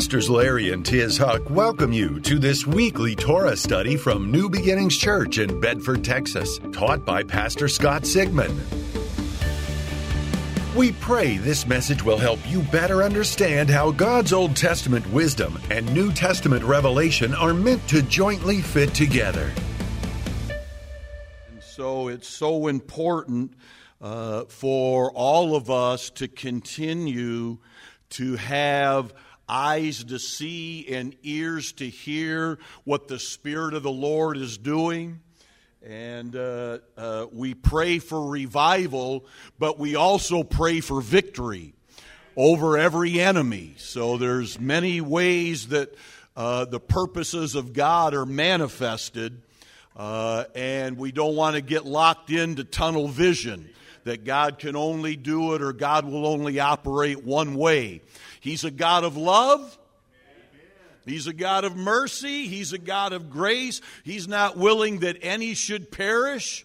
Pastors Larry and Tiz Huch welcome you to this weekly Torah study from New Beginnings Church in Bedford, Texas, taught by Pastor Scott Sigman. We pray this message will help you better understand how God's Old Testament wisdom and New Testament revelation are meant to jointly fit together. And so it's so important uh, for all of us to continue to have eyes to see and ears to hear what the Spirit of the Lord is doing. And uh, uh, we pray for revival, but we also pray for victory over every enemy. So there's many ways that uh, the purposes of God are manifested, uh, and we don't want to get locked into tunnel vision that God can only do it or God will only operate one way. He's a God of love. He's a God of mercy. He's a God of grace. He's not willing that any should perish,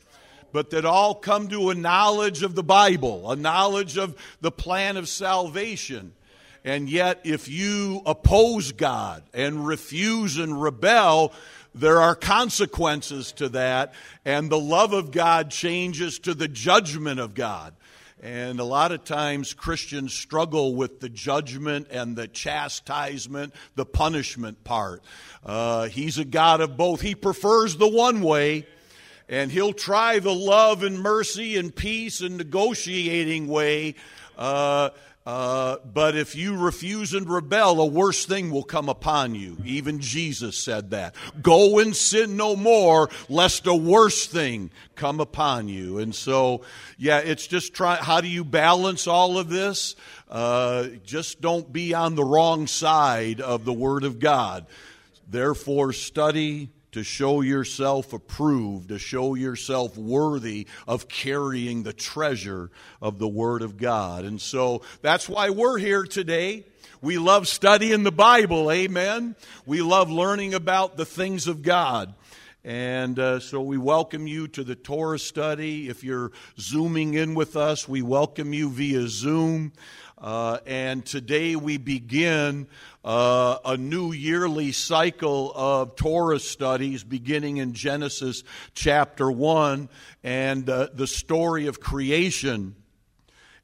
but that all come to a knowledge of the Bible, a knowledge of the plan of salvation. And yet, if you oppose God and refuse and rebel, there are consequences to that, and the love of God changes to the judgment of God. And a lot of times Christians struggle with the judgment and the chastisement, the punishment part. Uh, he's a God of both. He prefers the one way, and he'll try the love and mercy and peace and negotiating way. Uh, uh, but if you refuse and rebel, a worse thing will come upon you. Even Jesus said that. Go and sin no more, lest a worse thing come upon you. And so, yeah, it's just try. How do you balance all of this? Uh, just don't be on the wrong side of the Word of God. Therefore, study to show yourself approved, to show yourself worthy of carrying the treasure of the Word of God. And so that's why we're here today. We love studying the Bible, amen. We love learning about the things of God. And uh, so we welcome you to the Torah study. If you're zooming in with us, we welcome you via Zoom. Uh, and today we begin uh, a new yearly cycle of Torah studies beginning in Genesis chapter 1 and uh, the story of creation.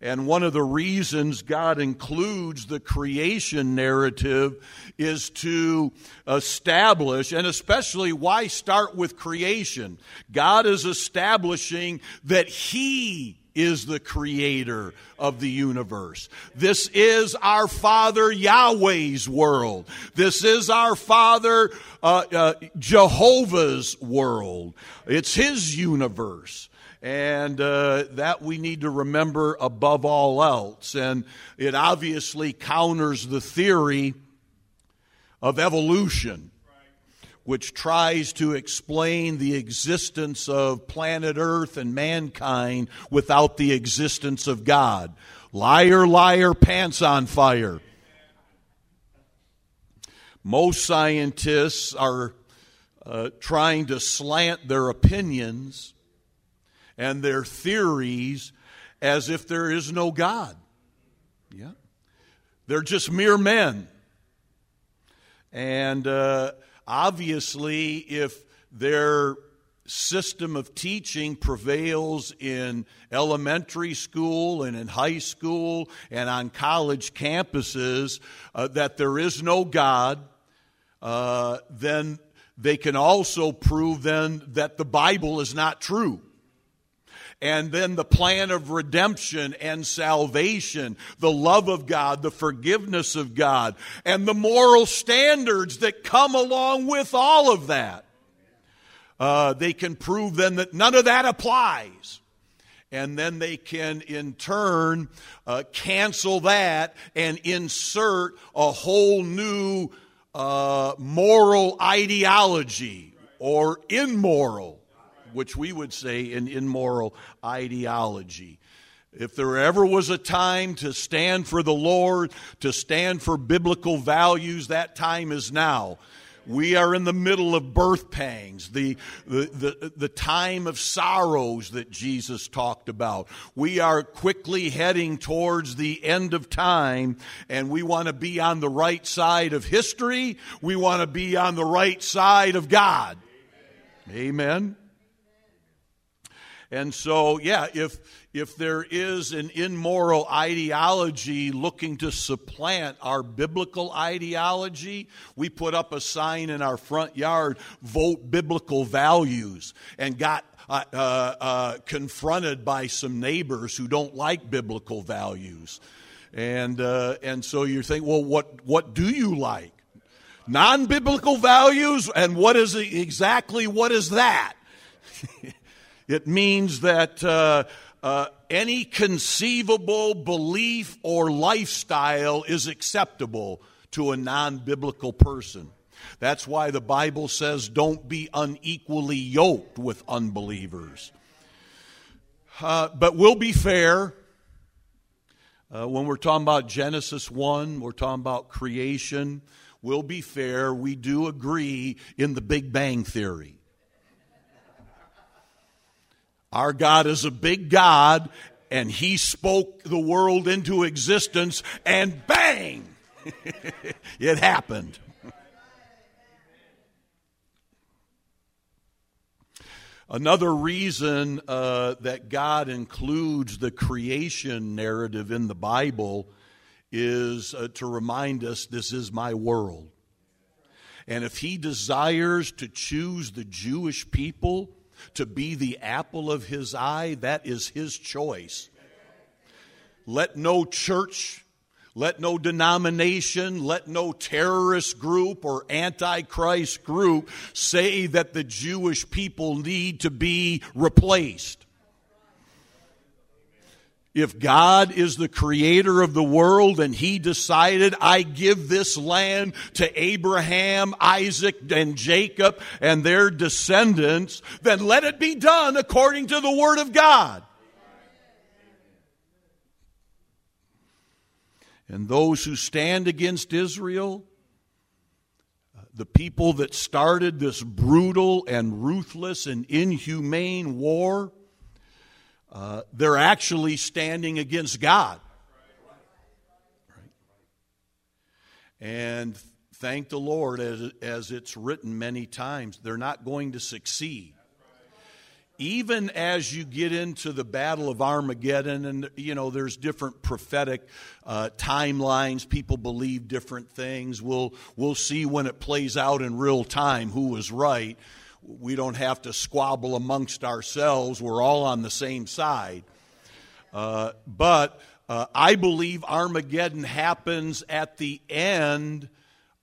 And one of the reasons God includes the creation narrative is to establish, and especially why start with creation? God is establishing that He is the creator of the universe. This is our Father Yahweh's world. This is our Father uh, uh, Jehovah's world. It's His universe. And uh, that we need to remember above all else. And it obviously counters the theory of evolution which tries to explain the existence of planet Earth and mankind without the existence of God. Liar, liar, pants on fire. Most scientists are uh, trying to slant their opinions and their theories as if there is no God. Yeah. They're just mere men. And uh, Obviously, if their system of teaching prevails in elementary school and in high school and on college campuses, uh, that there is no God, uh, then they can also prove then that the Bible is not true and then the plan of redemption and salvation, the love of God, the forgiveness of God, and the moral standards that come along with all of that. Uh, they can prove then that none of that applies. And then they can, in turn, uh, cancel that and insert a whole new uh, moral ideology or immoral which we would say an immoral ideology. If there ever was a time to stand for the Lord, to stand for biblical values, that time is now. We are in the middle of birth pangs, the, the, the, the time of sorrows that Jesus talked about. We are quickly heading towards the end of time, and we want to be on the right side of history. We want to be on the right side of God. Amen. And so, yeah, if if there is an immoral ideology looking to supplant our biblical ideology, we put up a sign in our front yard, vote biblical values, and got uh, uh, uh, confronted by some neighbors who don't like biblical values. And, uh, and so you're thinking, well, what, what do you like? Non biblical values? And what is exactly what is that? it means that uh, uh, any conceivable belief or lifestyle is acceptable to a non biblical person. That's why the Bible says don't be unequally yoked with unbelievers. Uh, but we'll be fair. Uh, when we're talking about Genesis 1, we're talking about creation. We'll be fair. We do agree in the Big Bang Theory. Our God is a big God, and He spoke the world into existence, and bang! it happened. Another reason uh, that God includes the creation narrative in the Bible is uh, to remind us this is my world. And if He desires to choose the Jewish people to be the apple of his eye, that is his choice. Let no church, let no denomination, let no terrorist group or antichrist group say that the Jewish people need to be replaced. If God is the creator of the world and he decided, I give this land to Abraham, Isaac, and Jacob and their descendants, then let it be done according to the word of God. And those who stand against Israel, the people that started this brutal and ruthless and inhumane war, uh, they're actually standing against God. And thank the Lord, as, as it's written many times, they're not going to succeed. Even as you get into the Battle of Armageddon, and you know, there's different prophetic uh, timelines. People believe different things. We'll, we'll see when it plays out in real time who was right we don't have to squabble amongst ourselves. We're all on the same side. Uh, but uh, I believe Armageddon happens at the end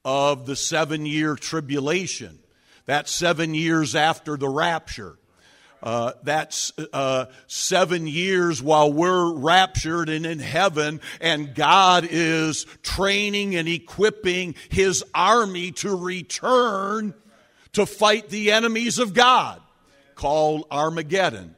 of the seven year tribulation. That's seven years after the rapture. Uh, that's uh, seven years while we're raptured and in heaven, and God is training and equipping His army to return to fight the enemies of God called Armageddon.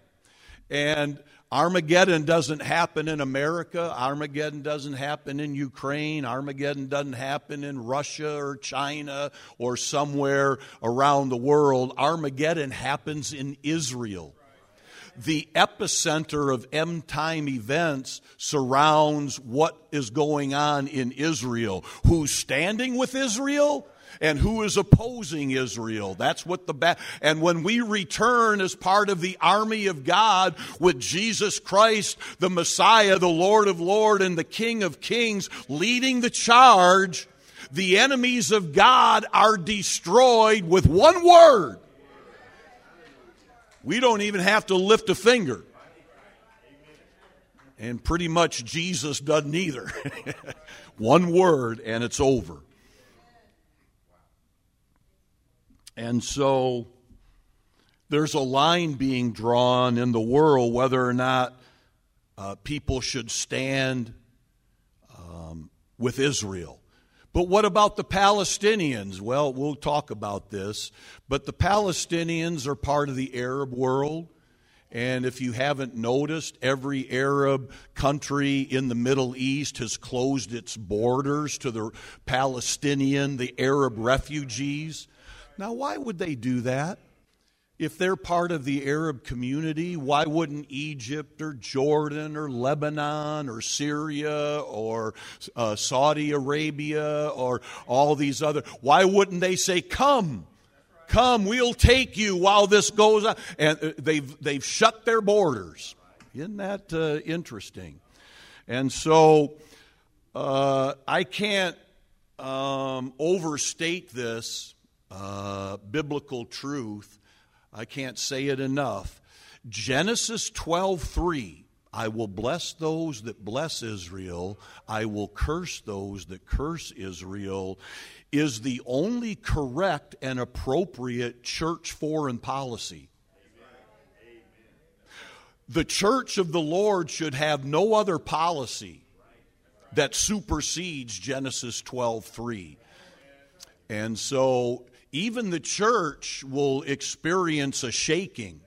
And Armageddon doesn't happen in America. Armageddon doesn't happen in Ukraine. Armageddon doesn't happen in Russia or China or somewhere around the world. Armageddon happens in Israel. The epicenter of end time events surrounds what is going on in Israel. Who's standing with Israel? And who is opposing Israel. That's what the ba- and when we return as part of the army of God with Jesus Christ, the Messiah, the Lord of Lords and the King of Kings leading the charge, the enemies of God are destroyed with one word. We don't even have to lift a finger. And pretty much Jesus doesn't either. one word and it's over. And so there's a line being drawn in the world whether or not uh, people should stand um, with Israel. But what about the Palestinians? Well, we'll talk about this. But the Palestinians are part of the Arab world. And if you haven't noticed, every Arab country in the Middle East has closed its borders to the Palestinian, the Arab refugees. Now, why would they do that? If they're part of the Arab community, why wouldn't Egypt or Jordan or Lebanon or Syria or uh, Saudi Arabia or all these other, why wouldn't they say, Come, come, we'll take you while this goes on? And uh, they've, they've shut their borders. Isn't that uh, interesting? And so uh, I can't um, overstate this uh, biblical truth. I can't say it enough. Genesis 12:3 I will bless those that bless Israel, I will curse those that curse Israel is the only correct and appropriate church foreign policy. The church of the Lord should have no other policy that supersedes Genesis 12:3. And so even the church will experience a shaking.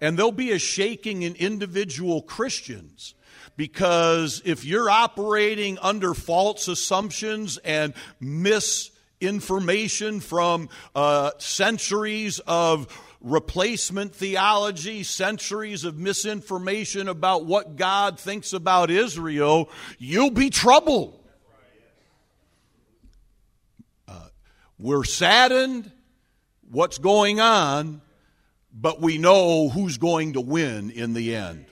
And there'll be a shaking in individual Christians because if you're operating under false assumptions and misinformation from uh, centuries of replacement theology, centuries of misinformation about what God thinks about Israel, you'll be troubled. We're saddened what's going on, but we know who's going to win in the end.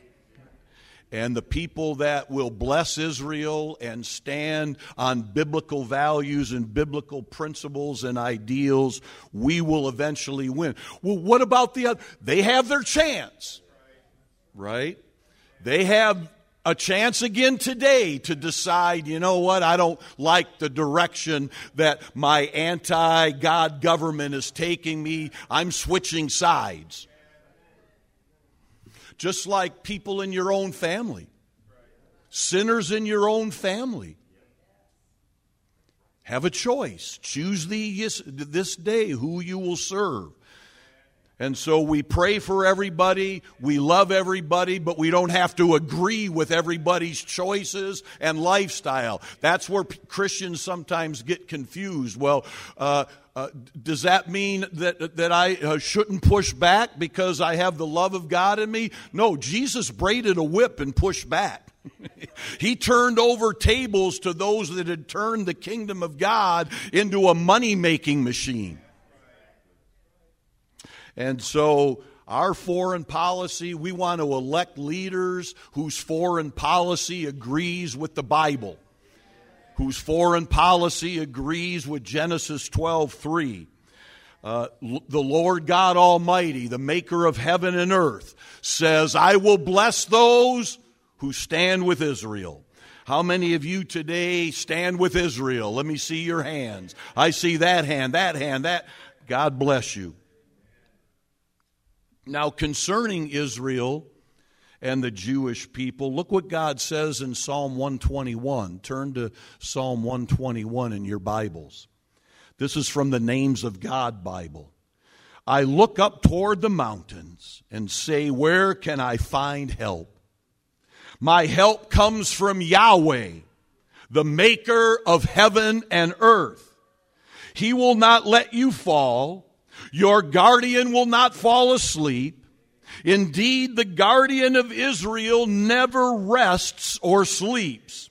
And the people that will bless Israel and stand on biblical values and biblical principles and ideals, we will eventually win. Well, what about the other? They have their chance, right? They have a chance again today to decide, you know what, I don't like the direction that my anti God government is taking me. I'm switching sides. Just like people in your own family, sinners in your own family. Have a choice. Choose thee this day who you will serve. And so we pray for everybody, we love everybody, but we don't have to agree with everybody's choices and lifestyle. That's where Christians sometimes get confused. Well, uh, uh, does that mean that, that I uh, shouldn't push back because I have the love of God in me? No, Jesus braided a whip and pushed back. he turned over tables to those that had turned the kingdom of God into a money making machine. And so, our foreign policy, we want to elect leaders whose foreign policy agrees with the Bible, whose foreign policy agrees with Genesis 12 3. Uh, the Lord God Almighty, the maker of heaven and earth, says, I will bless those who stand with Israel. How many of you today stand with Israel? Let me see your hands. I see that hand, that hand, that. God bless you. Now, concerning Israel and the Jewish people, look what God says in Psalm 121. Turn to Psalm 121 in your Bibles. This is from the Names of God Bible. I look up toward the mountains and say, Where can I find help? My help comes from Yahweh, the maker of heaven and earth. He will not let you fall your guardian will not fall asleep. Indeed, the guardian of Israel never rests or sleeps.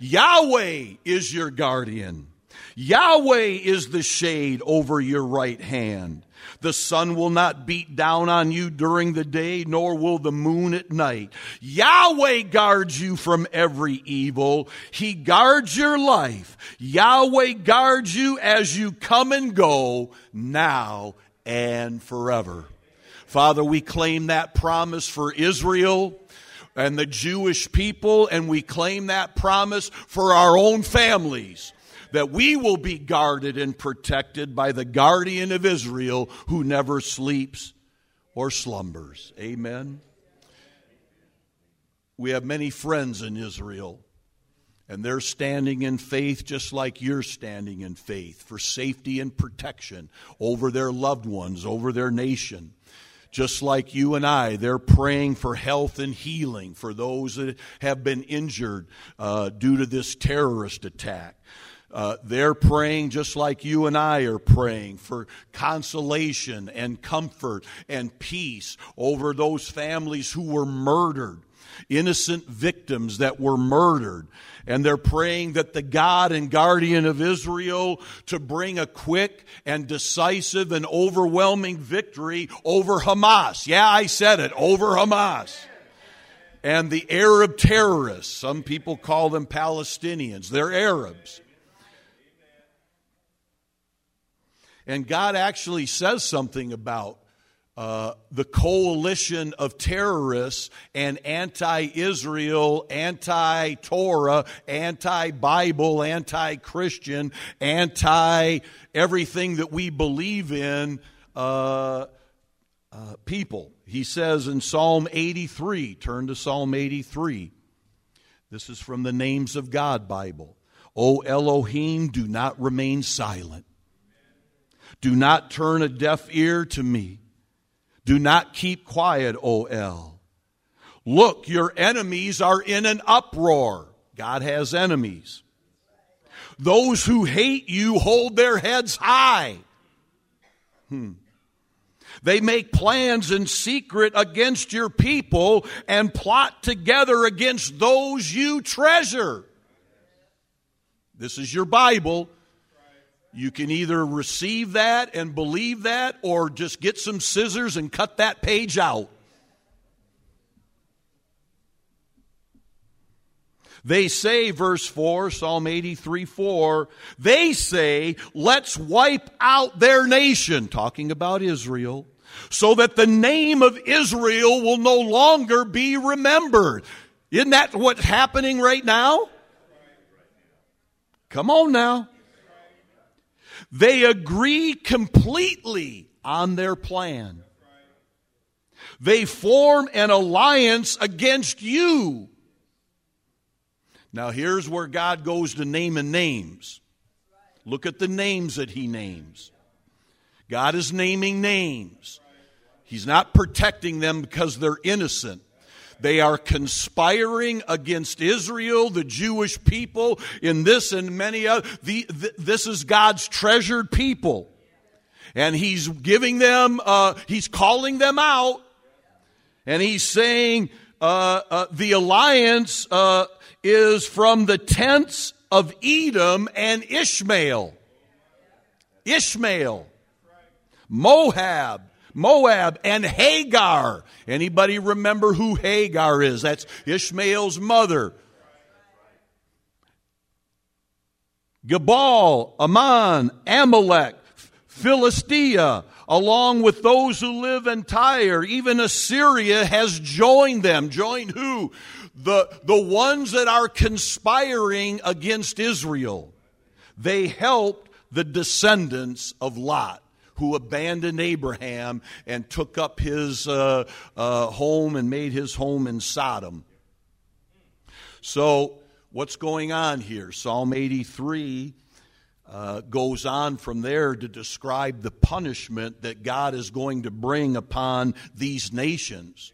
Yahweh is your guardian. Yahweh is the shade over your right hand. The sun will not beat down on you during the day, nor will the moon at night. Yahweh guards you from every evil. He guards your life. Yahweh guards you as you come and go now and forever. Father, we claim that promise for Israel and the Jewish people, and we claim that promise for our own families that we will be guarded and protected by the guardian of Israel who never sleeps or slumbers. Amen. We have many friends in Israel, and they're standing in faith just like you're standing in faith for safety and protection over their loved ones, over their nation. Just like you and I, they're praying for health and healing for those that have been injured uh, due to this terrorist attack. Uh, they're praying just like you and I are praying for consolation and comfort and peace over those families who were murdered, innocent victims that were murdered. And they're praying that the God and guardian of Israel to bring a quick and decisive and overwhelming victory over Hamas. Yeah, I said it, over Hamas and the Arab terrorists. Some people call them Palestinians. They're Arabs. And God actually says something about uh, the coalition of terrorists and anti Israel, anti Torah, anti Bible, anti Christian, anti everything that we believe in uh, uh, people. He says in Psalm 83, turn to Psalm 83. This is from the Names of God Bible. O Elohim, do not remain silent. Do not turn a deaf ear to me. Do not keep quiet, O El. Look, your enemies are in an uproar. God has enemies. Those who hate you hold their heads high. Hmm. They make plans in secret against your people and plot together against those you treasure. This is your Bible. You can either receive that and believe that or just get some scissors and cut that page out. They say, verse 4, Psalm 83 4, they say, let's wipe out their nation, talking about Israel, so that the name of Israel will no longer be remembered. Isn't that what's happening right now? Come on now. They agree completely on their plan. They form an alliance against you. Now, here's where God goes to naming names. Look at the names that He names. God is naming names. He's not protecting them because they're innocent. They are conspiring against Israel, the Jewish people, in this and many other. The, the, this is God's treasured people. And He's giving them, uh, He's calling them out. And He's saying, uh, uh, the alliance uh, is from the tents of Edom and Ishmael. Ishmael. Moab. Moab and Hagar. Anybody remember who Hagar is? That's Ishmael's mother. Gebal, Ammon, Amalek, Philistia, along with those who live in Tyre. Even Assyria has joined them. Joined who? The, the ones that are conspiring against Israel. They helped the descendants of Lot who abandoned Abraham and took up his uh, uh, home and made his home in Sodom. So, what's going on here? Psalm 83 uh, goes on from there to describe the punishment that God is going to bring upon these nations.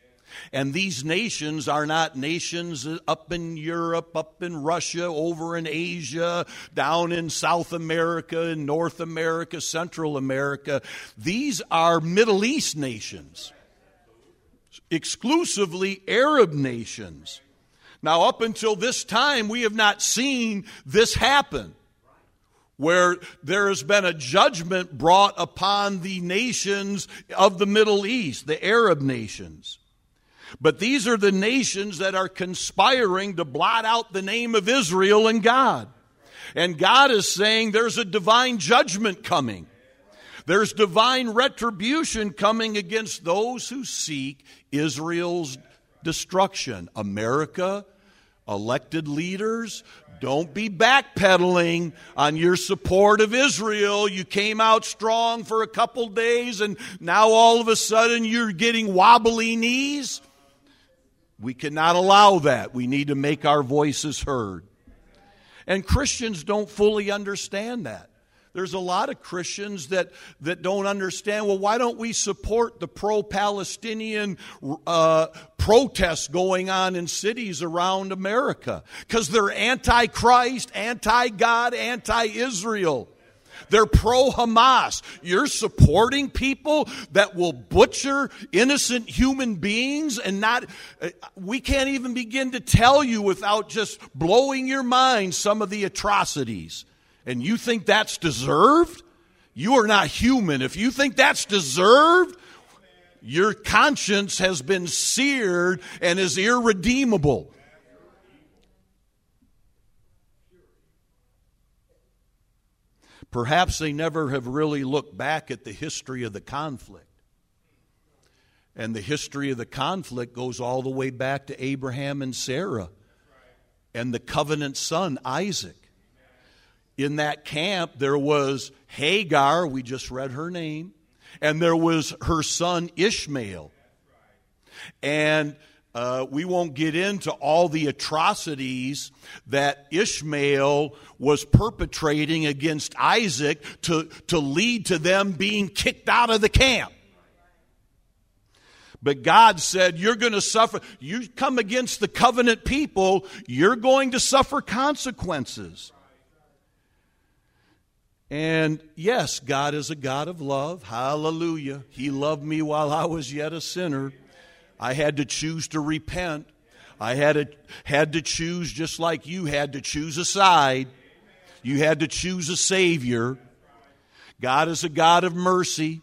And these nations are not nations up in Europe, up in Russia, over in Asia, down in South America, in North America, Central America. These are Middle East nations, exclusively Arab nations. Now, up until this time, we have not seen this happen where there has been a judgment brought upon the nations of the Middle East, the Arab nations. But these are the nations that are conspiring to blot out the name of Israel and God. And God is saying there's a divine judgment coming. There's divine retribution coming against those who seek Israel's destruction. America, elected leaders, don't be backpedaling on your support of Israel. You came out strong for a couple days and now all of a sudden you're getting wobbly knees. We cannot allow that. We need to make our voices heard. And Christians don't fully understand that. There's a lot of Christians that, that don't understand, well, why don't we support the pro Palestinian uh, protests going on in cities around America because they're anti Christ, anti God, anti Israel. They're pro Hamas. You're supporting people that will butcher innocent human beings and not, uh, we can't even begin to tell you without just blowing your mind some of the atrocities. And you think that's deserved? You are not human. If you think that's deserved, your conscience has been seared and is irredeemable. Perhaps they never have really looked back at the history of the conflict. And the history of the conflict goes all the way back to Abraham and Sarah and the covenant son, Isaac. In that camp, there was Hagar, we just read her name, and there was her son Ishmael. And uh, we won't get into all the atrocities that Ishmael was perpetrating against Isaac to, to lead to them being kicked out of the camp. But God said, You're going to suffer. You come against the covenant people, you're going to suffer consequences. And yes, God is a God of love. Hallelujah. He loved me while I was yet a sinner. I had to choose to repent. I had to, had to choose just like you had to choose a side. You had to choose a Savior. God is a God of mercy.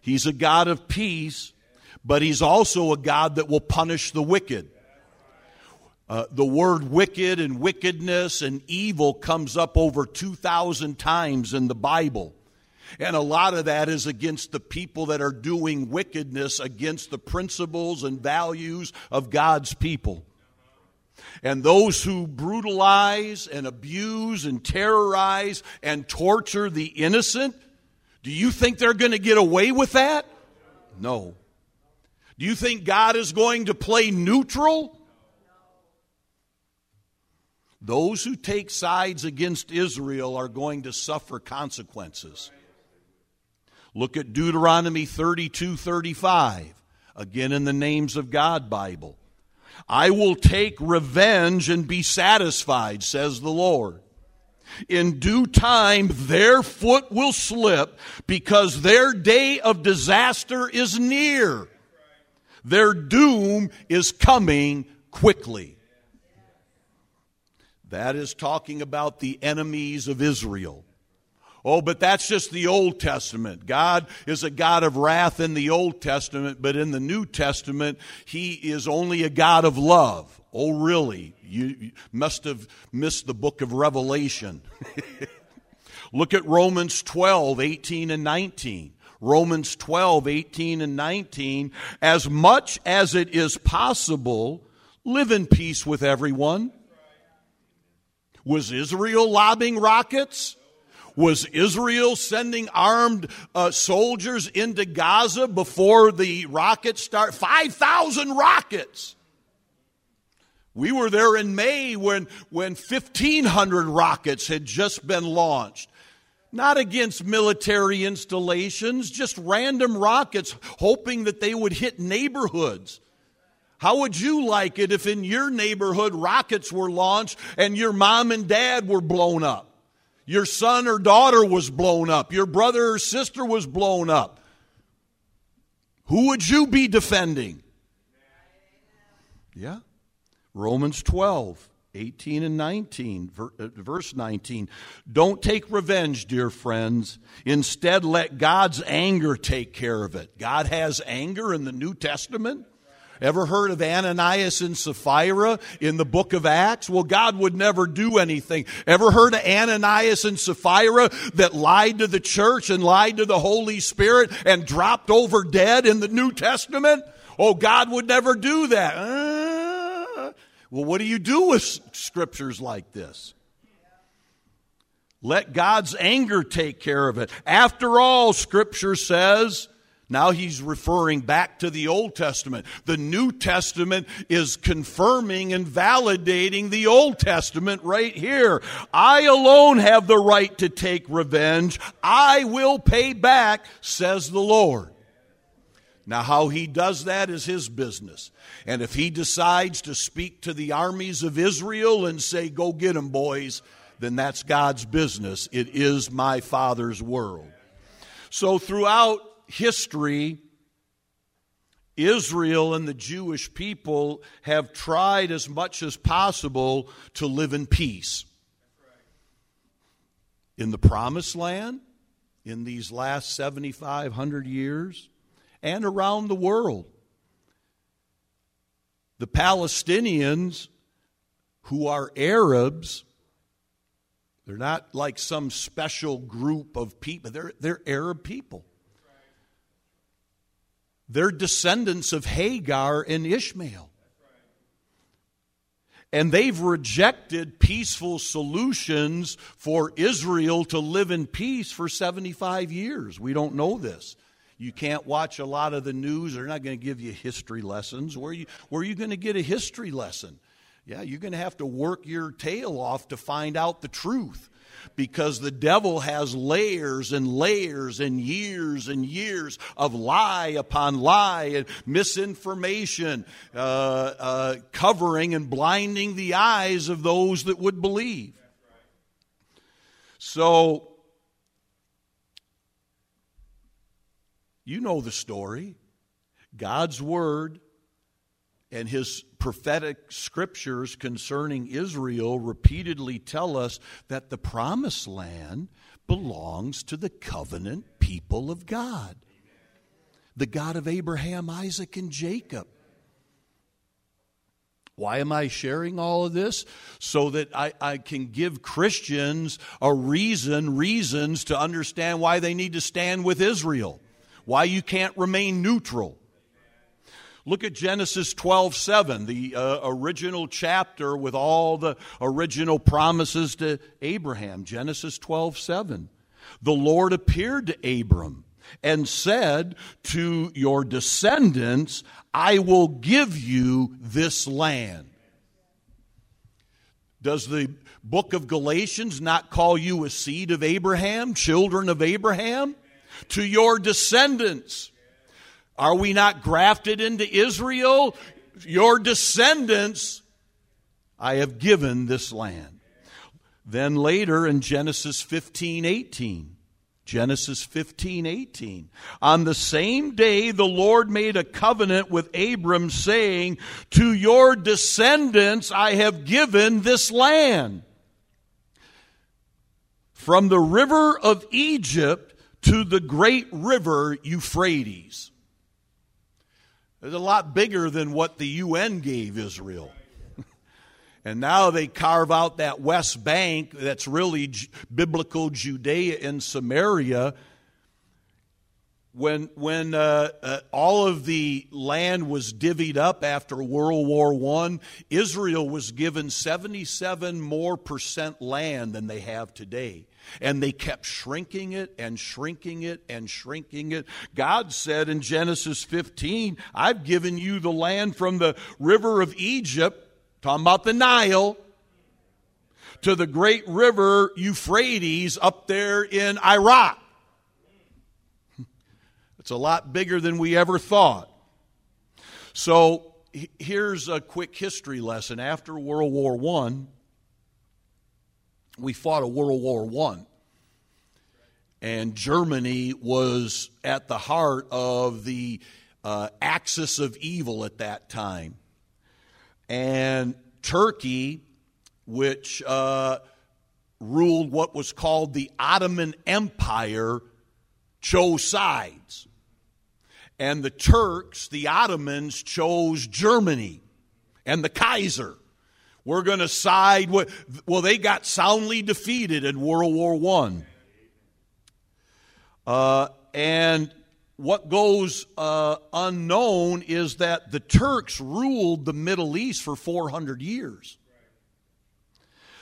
He's a God of peace, but He's also a God that will punish the wicked. Uh, the word wicked and wickedness and evil comes up over 2,000 times in the Bible. And a lot of that is against the people that are doing wickedness against the principles and values of God's people. And those who brutalize and abuse and terrorize and torture the innocent, do you think they're going to get away with that? No. Do you think God is going to play neutral? Those who take sides against Israel are going to suffer consequences. Look at Deuteronomy 32 35, again in the Names of God Bible. I will take revenge and be satisfied, says the Lord. In due time, their foot will slip because their day of disaster is near. Their doom is coming quickly. That is talking about the enemies of Israel. Oh, but that's just the Old Testament. God is a God of wrath in the Old Testament, but in the New Testament, He is only a God of love. Oh, really? You, must have missed the book of Revelation. Look at Romans 12, 18 and 19. Romans 12, 18 and 19. As much as it is possible, live in peace with everyone. Was Israel lobbing rockets? Was Israel sending armed uh, soldiers into Gaza before the rockets start? 5,000 rockets. We were there in May when, when 1,500 rockets had just been launched. Not against military installations, just random rockets, hoping that they would hit neighborhoods. How would you like it if in your neighborhood rockets were launched and your mom and dad were blown up? Your son or daughter was blown up. Your brother or sister was blown up. Who would you be defending? Yeah. Romans 12, 18 and 19, uh, verse 19. Don't take revenge, dear friends. Instead, let God's anger take care of it. God has anger in the New Testament. Ever heard of Ananias and Sapphira in the book of Acts? Well, God would never do anything. Ever heard of Ananias and Sapphira that lied to the church and lied to the Holy Spirit and dropped over dead in the New Testament? Oh, God would never do that. Uh, well, what do you do with scriptures like this? Let God's anger take care of it. After all, Scripture says, now he's referring back to the Old Testament. The New Testament is confirming and validating the Old Testament right here. I alone have the right to take revenge. I will pay back, says the Lord. Now, how he does that is his business. And if he decides to speak to the armies of Israel and say, Go get them, boys, then that's God's business. It is my Father's world. So, throughout history, Israel and the Jewish people have tried as much as possible to live in peace. In the promised land, in these last 7,500 years, and around the world. The Palestinians, who are Arabs, they're not like some special group of people, they're, they're Arab people. They're descendants of Hagar and Ishmael. And they've rejected peaceful solutions for Israel to live in peace for 75 years. We don't know this. You can't watch a lot of the news. They're not going to give you history lessons. Where are you, where are you going to get a history lesson? Yeah, you're going to have to work your tail off to find out the truth because the devil has layers and layers and years and years of lie upon lie and misinformation, uh, uh, covering and blinding the eyes of those that would believe. So, you know the story. God's Word and his prophetic scriptures concerning Israel repeatedly tell us that the promised land belongs to the covenant people of God, the God of Abraham, Isaac, and Jacob. Why am I sharing all of this? So that I, I can give Christians a reason, reasons to understand why they need to stand with Israel, why you can't remain neutral. Look at Genesis 12 7, the uh, original chapter with all the original promises to Abraham. Genesis 12 7. The Lord appeared to Abram and said, To your descendants, I will give you this land. Does the book of Galatians not call you a seed of Abraham, children of Abraham? To your descendants. Are we not grafted into Israel? Your descendants, I have given this land. Then later in Genesis 15 18, Genesis 15 18. On the same day, the Lord made a covenant with Abram, saying, To your descendants I have given this land. From the river of Egypt to the great river Euphrates. It's a lot bigger than what the UN gave Israel. and now they carve out that West Bank that's really biblical Judea and Samaria. When, when uh, uh, all of the land was divvied up after World War I, Israel was given 77 more percent land than they have today. And they kept shrinking it and shrinking it and shrinking it. God said in Genesis 15, I've given you the land from the river of Egypt, talking about the Nile, to the great river Euphrates up there in Iraq. It's a lot bigger than we ever thought. So here's a quick history lesson. After World War I, we fought a World War One, and Germany was at the heart of the uh, axis of evil at that time, and Turkey, which uh, ruled what was called the Ottoman Empire, chose sides. And the Turks, the Ottomans, chose Germany and the Kaiser. We're going to side with, well, they got soundly defeated in World War I. Uh, and what goes uh, unknown is that the Turks ruled the Middle East for 400 years.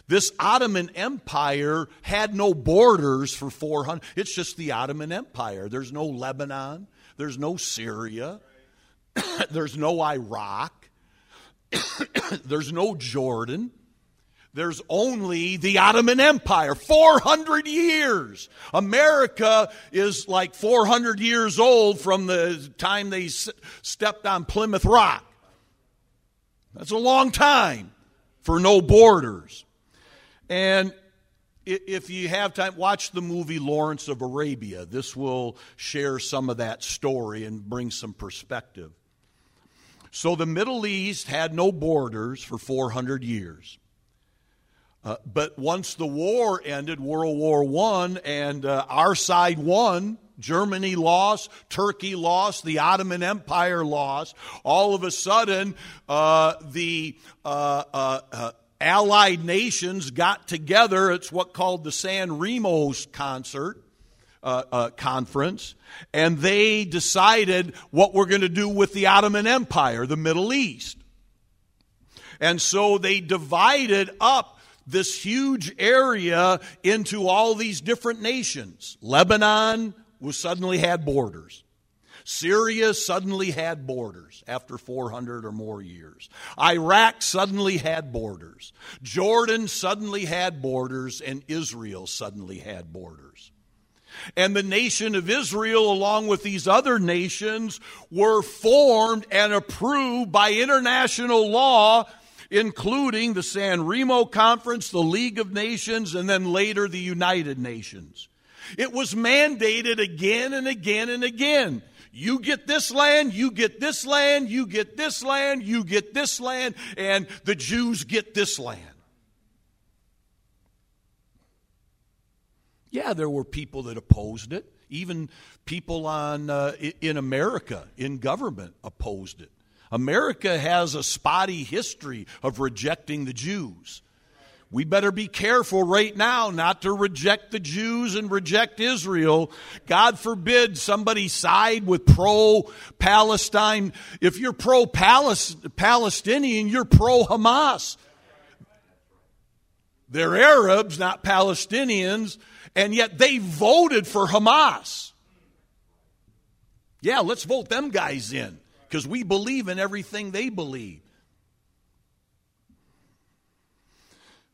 This Ottoman Empire had no borders for 400. It's just the Ottoman Empire. There's no Lebanon. There's no Syria. there's no Iraq. There's no Jordan. there's only the Ottoman Empire. 400 years. America is like 400 years old from the time they stepped on Plymouth Rock. That's a long time for no borders. And if you have time, watch the movie Lawrence of Arabia. This will share some of that story and bring some perspective. So the Middle East had no borders for 400 years. Uh, but once the war ended, World War I, and uh, our side won, Germany lost, Turkey lost, the Ottoman Empire lost, all of a sudden uh, the uh, uh, uh, Allied nations got together. It's what called the San Remo's concert. Uh, uh, conference, and they decided what we're going to do with the Ottoman Empire, the Middle East. And so they divided up this huge area into all these different nations. Lebanon was suddenly had borders. Syria suddenly had borders after 400 or more years. Iraq suddenly had borders. Jordan suddenly had borders, and Israel suddenly had borders. And the nation of Israel, along with these other nations, were formed and approved by international law including the San Remo Conference, the League of Nations, and then later the United Nations. It was mandated again and again and again. You get this land, you get this land, you get this land, you get this land, and the Jews get this land. Yeah, there were people that opposed it. Even people on, uh, in America, in government, opposed it. America has a spotty history of rejecting the Jews. We better be careful right now not to reject the Jews and reject Israel. God forbid somebody side with pro Palestine. If you're pro Palestinian, you're pro Hamas. They're Arabs, not Palestinians, and yet they voted for Hamas. Yeah, let's vote them guys in because we believe in everything they believe.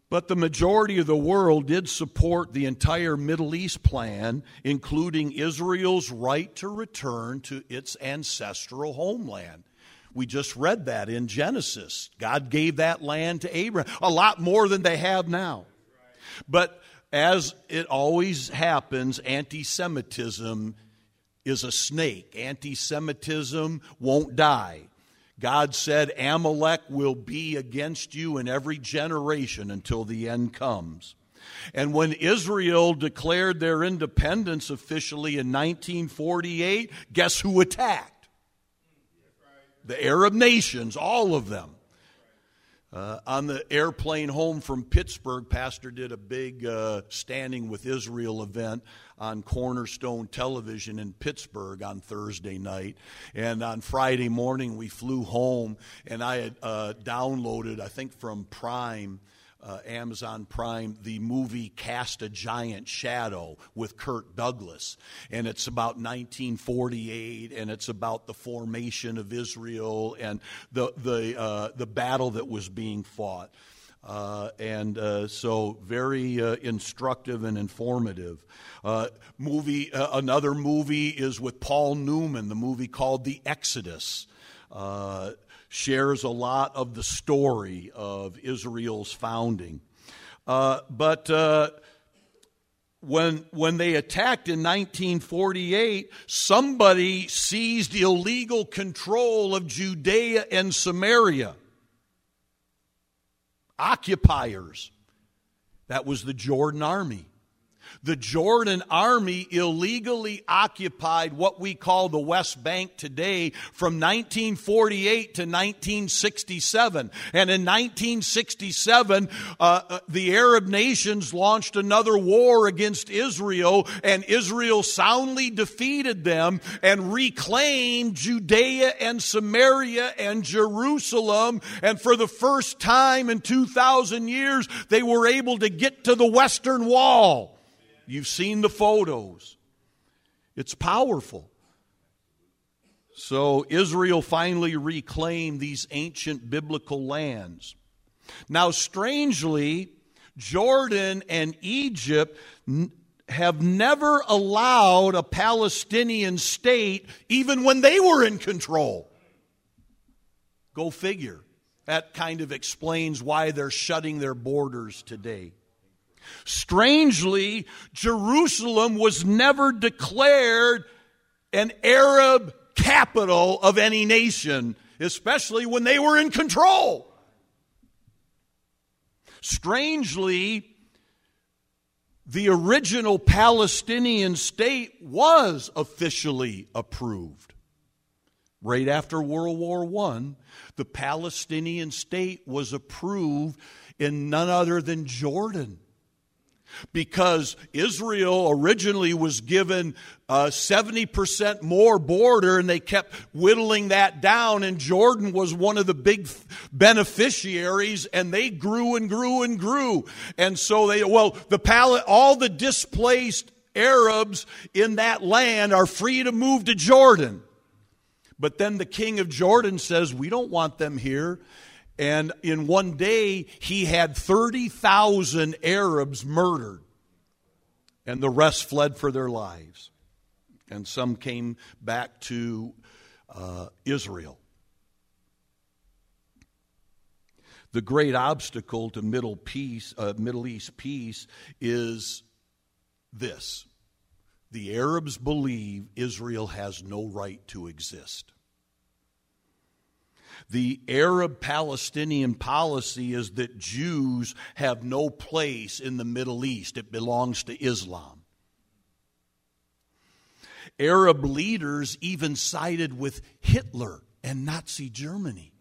But the majority of the world did support the entire Middle East plan, including Israel's right to return to its ancestral homeland. We just read that in Genesis. God gave that land to Abraham, a lot more than they have now. But as it always happens, anti Semitism is a snake. Anti Semitism won't die. God said, Amalek will be against you in every generation until the end comes. And when Israel declared their independence officially in 1948, guess who attacked? The Arab nations, all of them. Uh, on the airplane home from Pittsburgh, Pastor did a big uh, Standing with Israel event on Cornerstone Television in Pittsburgh on Thursday night. And on Friday morning, we flew home, and I had uh, downloaded, I think from Prime, uh, Amazon Prime, the movie Cast a Giant Shadow with Kirk Douglas. And it's about 1948, and it's about the formation of Israel and the, the, uh, the battle that was being fought. Uh, and uh, so very uh, instructive and informative. Uh, movie, uh, another movie is with Paul Newman, the movie called The Exodus. Uh, shares a lot of the story of Israel's founding. but when, when they attacked in 1948, somebody seized illegal control of Judea and Samaria occupiers. That was the Jordan army. The Jordan army illegally occupied what we call the West Bank today from 1948 to 1967. And in 1967, uh, uh, the Arab nations launched another war against Israel, and Israel soundly defeated them and reclaimed Judea and Samaria and Jerusalem. And for the first time in 2,000 years, they were able to get to the Western Wall. You've seen the photos. It's powerful. So Israel finally reclaimed these ancient biblical lands. Now, strangely, Jordan and Egypt have never allowed a Palestinian state even when they were in control. Go figure. That kind of explains why they're shutting their borders today. Strangely, Jerusalem was never declared an Arab capital of any nation, especially when they were in control. Strangely, the original Palestinian state was officially approved. Right after World War I, the Palestinian state was approved in none other than Jordan because Israel originally was given uh, 70% more border and they kept whittling that down and Jordan was one of the big beneficiaries and they grew and grew and grew. And so they, well, the palette, all the displaced Arabs in that land are free to move to Jordan. But then the king of Jordan says, we don't want them here. And in one day, he had 30,000 Arabs murdered, and the rest fled for their lives. And some came back to uh, Israel. The great obstacle to Middle, peace, uh, Middle East peace is this the Arabs believe Israel has no right to exist. The Arab Palestinian policy is that Jews have no place in the Middle East, it belongs to Islam. Arab leaders even sided with Hitler and Nazi Germany.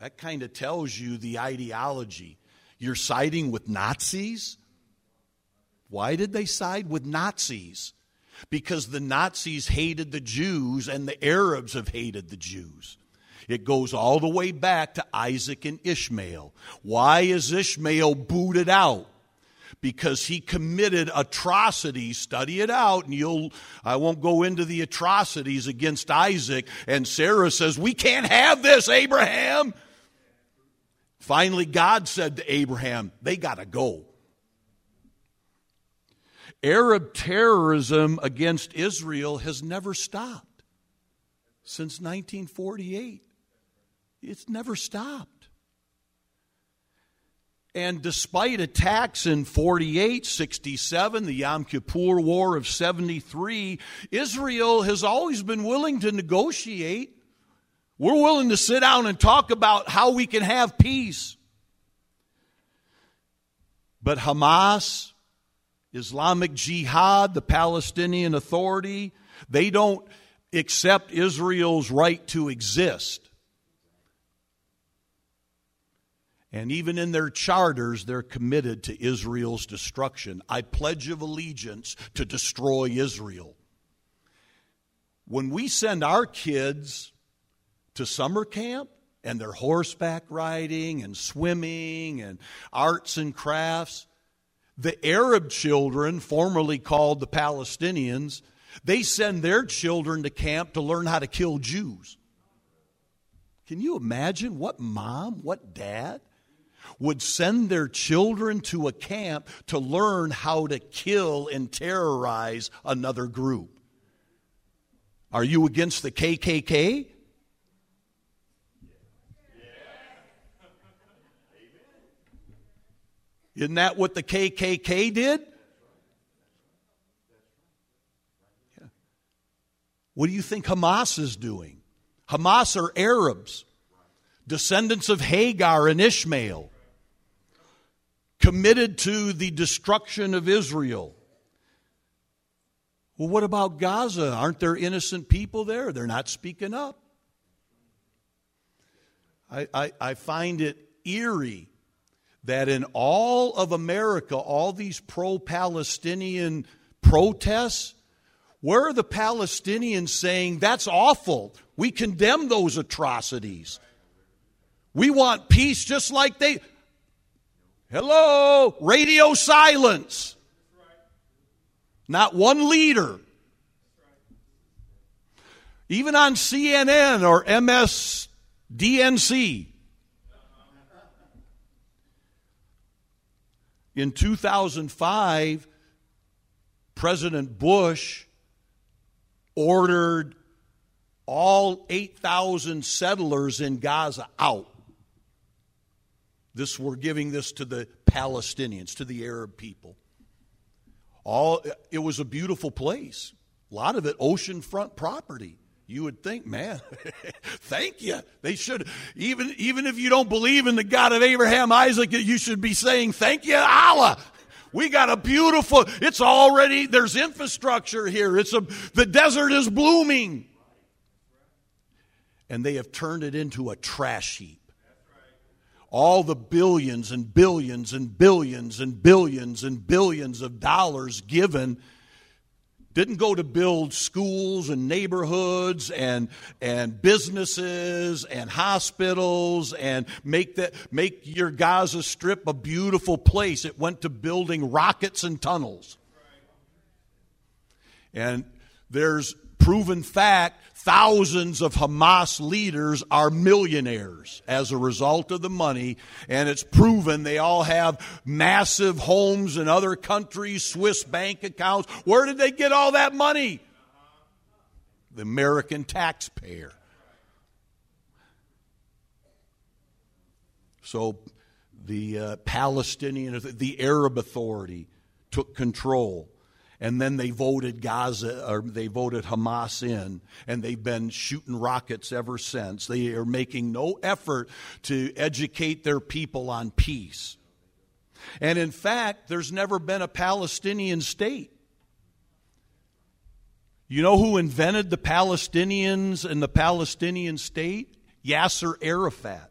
That kind of tells you the ideology. You're siding with Nazis? Why did they side with Nazis? Because the Nazis hated the Jews and the Arabs have hated the Jews. It goes all the way back to Isaac and Ishmael. Why is Ishmael booted out? Because he committed atrocities. Study it out, and you'll, I won't go into the atrocities against Isaac. And Sarah says, We can't have this, Abraham. Finally, God said to Abraham, They got to go. Arab terrorism against Israel has never stopped since 1948. It's never stopped. And despite attacks in 48, 67, the Yom Kippur War of 73, Israel has always been willing to negotiate. We're willing to sit down and talk about how we can have peace. But Hamas, Islamic Jihad, the Palestinian Authority, they don't accept Israel's right to exist. And even in their charters, they're committed to Israel's destruction. I pledge of allegiance to destroy Israel. When we send our kids to summer camp and they're horseback riding and swimming and arts and crafts, the Arab children, formerly called the Palestinians, they send their children to camp to learn how to kill Jews. Can you imagine what mom, what dad would send their children to a camp to learn how to kill and terrorize another group. Are you against the KKK? Isn't that what the KKK did? Yeah. What do you think Hamas is doing? Hamas are Arabs, descendants of Hagar and Ishmael committed to the destruction of Israel. Well, what about Gaza? Aren't there innocent people there? They're not speaking up. I, I, I find it eerie that in all of America, all these pro Palestinian protests, where are the Palestinians saying, that's awful? We condemn those atrocities. We want peace just like they. Hello, radio silence. Not one leader. Even on CNN or MSDNC. in 2005, President Bush ordered all 8,000 settlers in Gaza out. This we're giving this to the Palestinians, to the Arab people. All it was a beautiful place. A lot of it oceanfront property. You would think, man, thank you. They should even even if you don't believe in the God of Abraham, Isaac, you should be saying, "Thank you, Allah." We got a beautiful, it's already, there's infrastructure here. It's a, the desert is blooming. And they have turned it into a trash heap. All the billions and billions and billions and billions and billions of dollars given didn't go to build schools and neighborhoods and and businesses and hospitals and make that make your Gaza strip a beautiful place. It went to building rockets and tunnels. And there's proven fact thousands of Hamas leaders are millionaires as a result of the money, and it's proven they all have massive homes in other countries, Swiss bank accounts. Where did they get all that money? The American taxpayer. So the uh, Palestinian, the Arab Authority took control and then they voted Gaza or they voted Hamas in, and they've been shooting rockets ever since. They are making no effort to educate their people on peace. And in fact, there's never been a Palestinian state. You know who invented the Palestinians and the Palestinian state? Yasser Arafat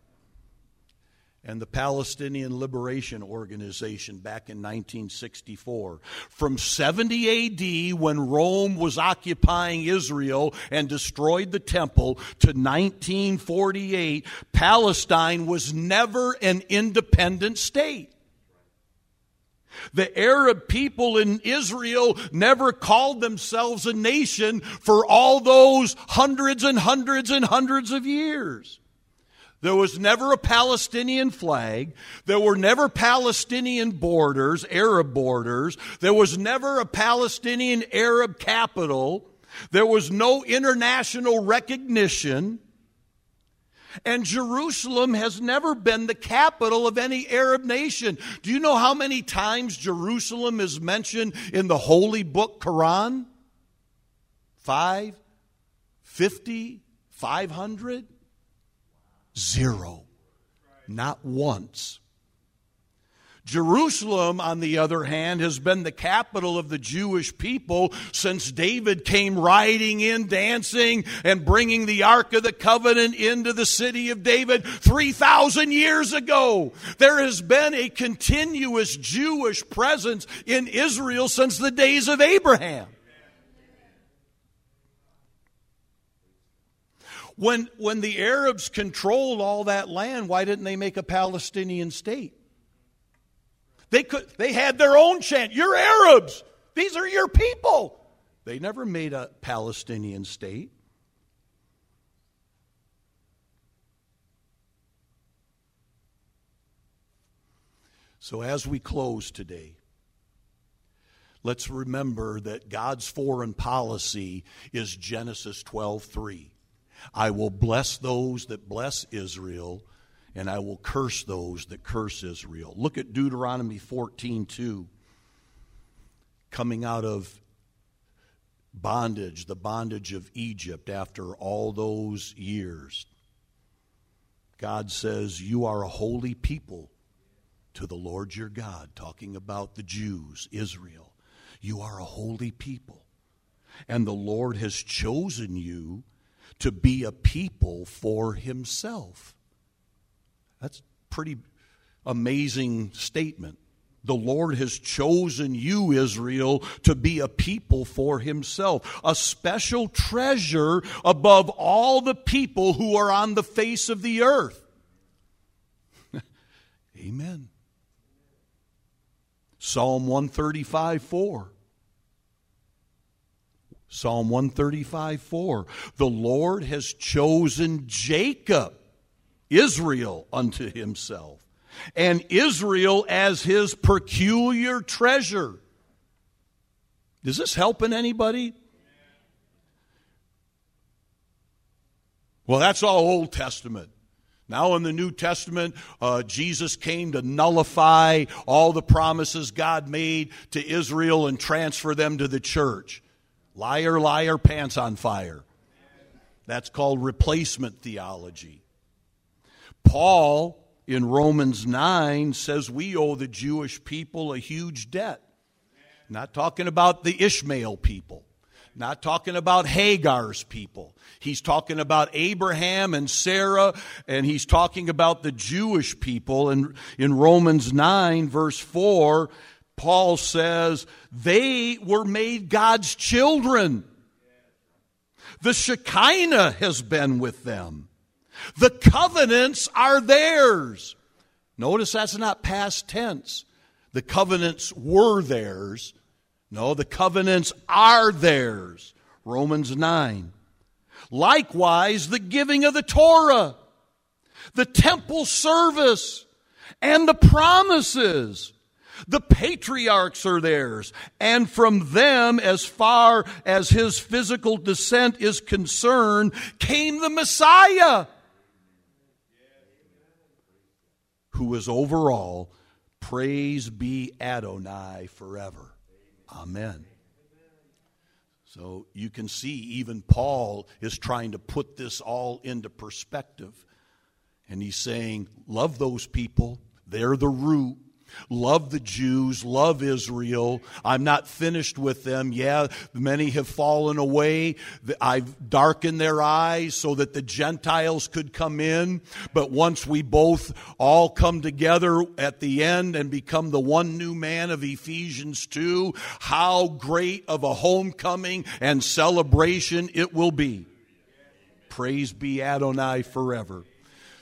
and the Palestinian Liberation Organization back in 1964. From 70 AD, when Rome was occupying Israel and destroyed the temple, to 1948, Palestine was never an independent state. The Arab people in Israel never called themselves a nation for all those hundreds and hundreds and hundreds of years. There was never a Palestinian flag. There were never Palestinian borders, Arab borders. There was never a Palestinian Arab capital. There was no international recognition. And Jerusalem has never been the capital of any Arab nation. Do you know how many times Jerusalem is mentioned in the holy book Quran? Five? Fifty? Five hundred? Zero. Not once. Jerusalem, on the other hand, has been the capital of the Jewish people since David came riding in, dancing, and bringing the Ark of the Covenant into the city of David 3,000 years ago. There has been a continuous Jewish presence in Israel since the days of Abraham. When, when the Arabs controlled all that land, why didn't they make a Palestinian state? They, could, they had their own chant. You're Arabs. These are your people. They never made a Palestinian state. So, as we close today, let's remember that God's foreign policy is Genesis 12 3. I will bless those that bless Israel, and I will curse those that curse Israel. Look at Deuteronomy 14 2. Coming out of bondage, the bondage of Egypt after all those years. God says, You are a holy people to the Lord your God, talking about the Jews, Israel. You are a holy people. And the Lord has chosen you to be a people for himself. That's pretty amazing statement. The Lord has chosen you, Israel, to be a people for himself, a special treasure above all the people who are on the face of the earth. Amen. Psalm 135 4. Psalm 135 4. The Lord has chosen Jacob, Israel, unto himself. and Israel as his peculiar treasure. Is this helping anybody? Well, that's all Old Testament. Now, in the New Testament, uh, Jesus came to nullify all the promises God made to Israel and transfer them to the church. Liar, liar, pants on fire. That's called replacement theology. Paul in Romans 9 says we owe the Jewish people a huge debt. Not talking about the Ishmael people. Not talking about Hagar's people. He's talking about Abraham and Sarah, and he's talking about the Jewish people. And in Romans 9, verse 4, Paul says, they were made God's children. The Shekinah has been with them. The covenants are theirs. Notice that's not past tense. The covenants were theirs. No, the covenants are theirs. Romans 9. Likewise, the giving of the Torah, the temple service, and the promises. The patriarchs are theirs, and from them, as far as his physical descent is concerned, came the Messiah, who is over all. Praise be Adonai forever. Amen. So you can see, even Paul is trying to put this all into perspective. And he's saying, Love those people, they're the root. Love the Jews, love Israel. I'm not finished with them. Yeah, many have fallen away. I've darkened their eyes so that the Gentiles could come in. But once we both all come together at the end and become the one new man of Ephesians 2, how great of a homecoming and celebration it will be. Praise be Adonai forever.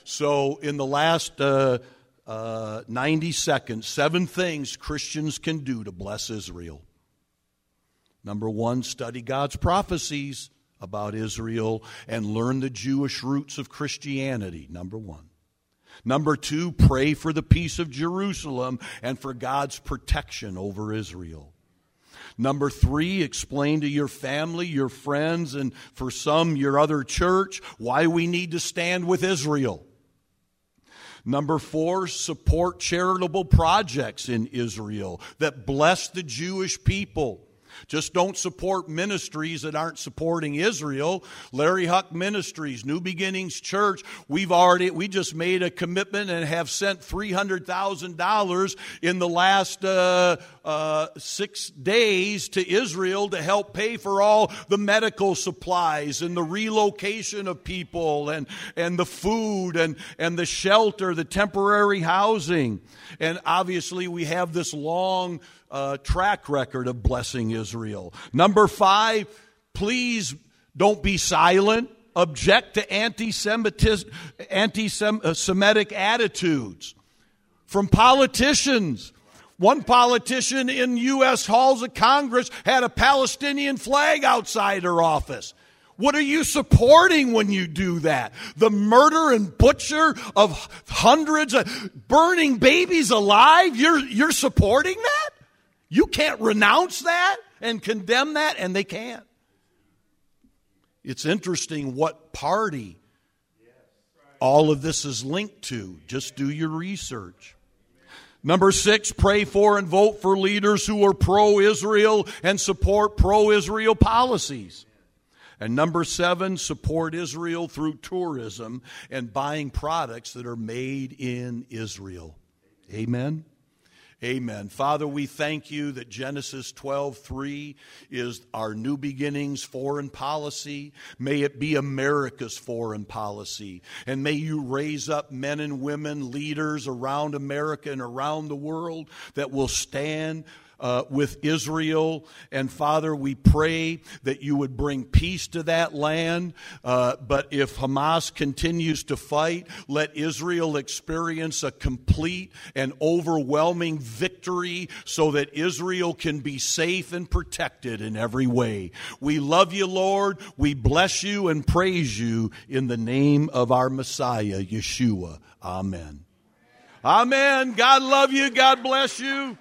So, in the last uh, uh, 90 seconds, seven things Christians can do to bless Israel. Number one, study God's prophecies about Israel and learn the Jewish roots of Christianity. Number one. Number two, pray for the peace of Jerusalem and for God's protection over Israel. Number three, explain to your family, your friends, and for some, your other church, why we need to stand with Israel. Number four, support charitable projects in Israel that bless the Jewish people. Just don't support ministries that aren't supporting Israel. Larry Huch Ministries, New Beginnings Church, we've already, we just made a commitment and have sent $300,000 in the last uh, uh, six days to Israel to help pay for all the medical supplies and the relocation of people and, and the food and, and the shelter, the temporary housing. And obviously, we have this long uh, track record of blessing Israel. Number five, please don't be silent. Object to anti Semitic attitudes from politicians. One politician in U.S. halls of Congress had a Palestinian flag outside her office. What are you supporting when you do that? The murder and butcher of hundreds of burning babies alive? You're, you're supporting that? You can't renounce that and condemn that, and they can't. It's interesting what party all of this is linked to. Just do your research. Number six, pray for and vote for leaders who are pro Israel and support pro Israel policies. And number seven, support Israel through tourism and buying products that are made in Israel. Amen. Amen. Father, we thank you that Genesis 12:3 is our new beginnings foreign policy. May it be America's foreign policy. And may you raise up men and women, leaders around America and around the world that will stand uh, with Israel. And Father, we pray that you would bring peace to that land. Uh, but if Hamas continues to fight, let Israel experience a complete and overwhelming victory so that Israel can be safe and protected in every way. We love you, Lord. We bless you and praise you in the name of our Messiah, Yeshua. Amen. Amen. God love you. God bless you.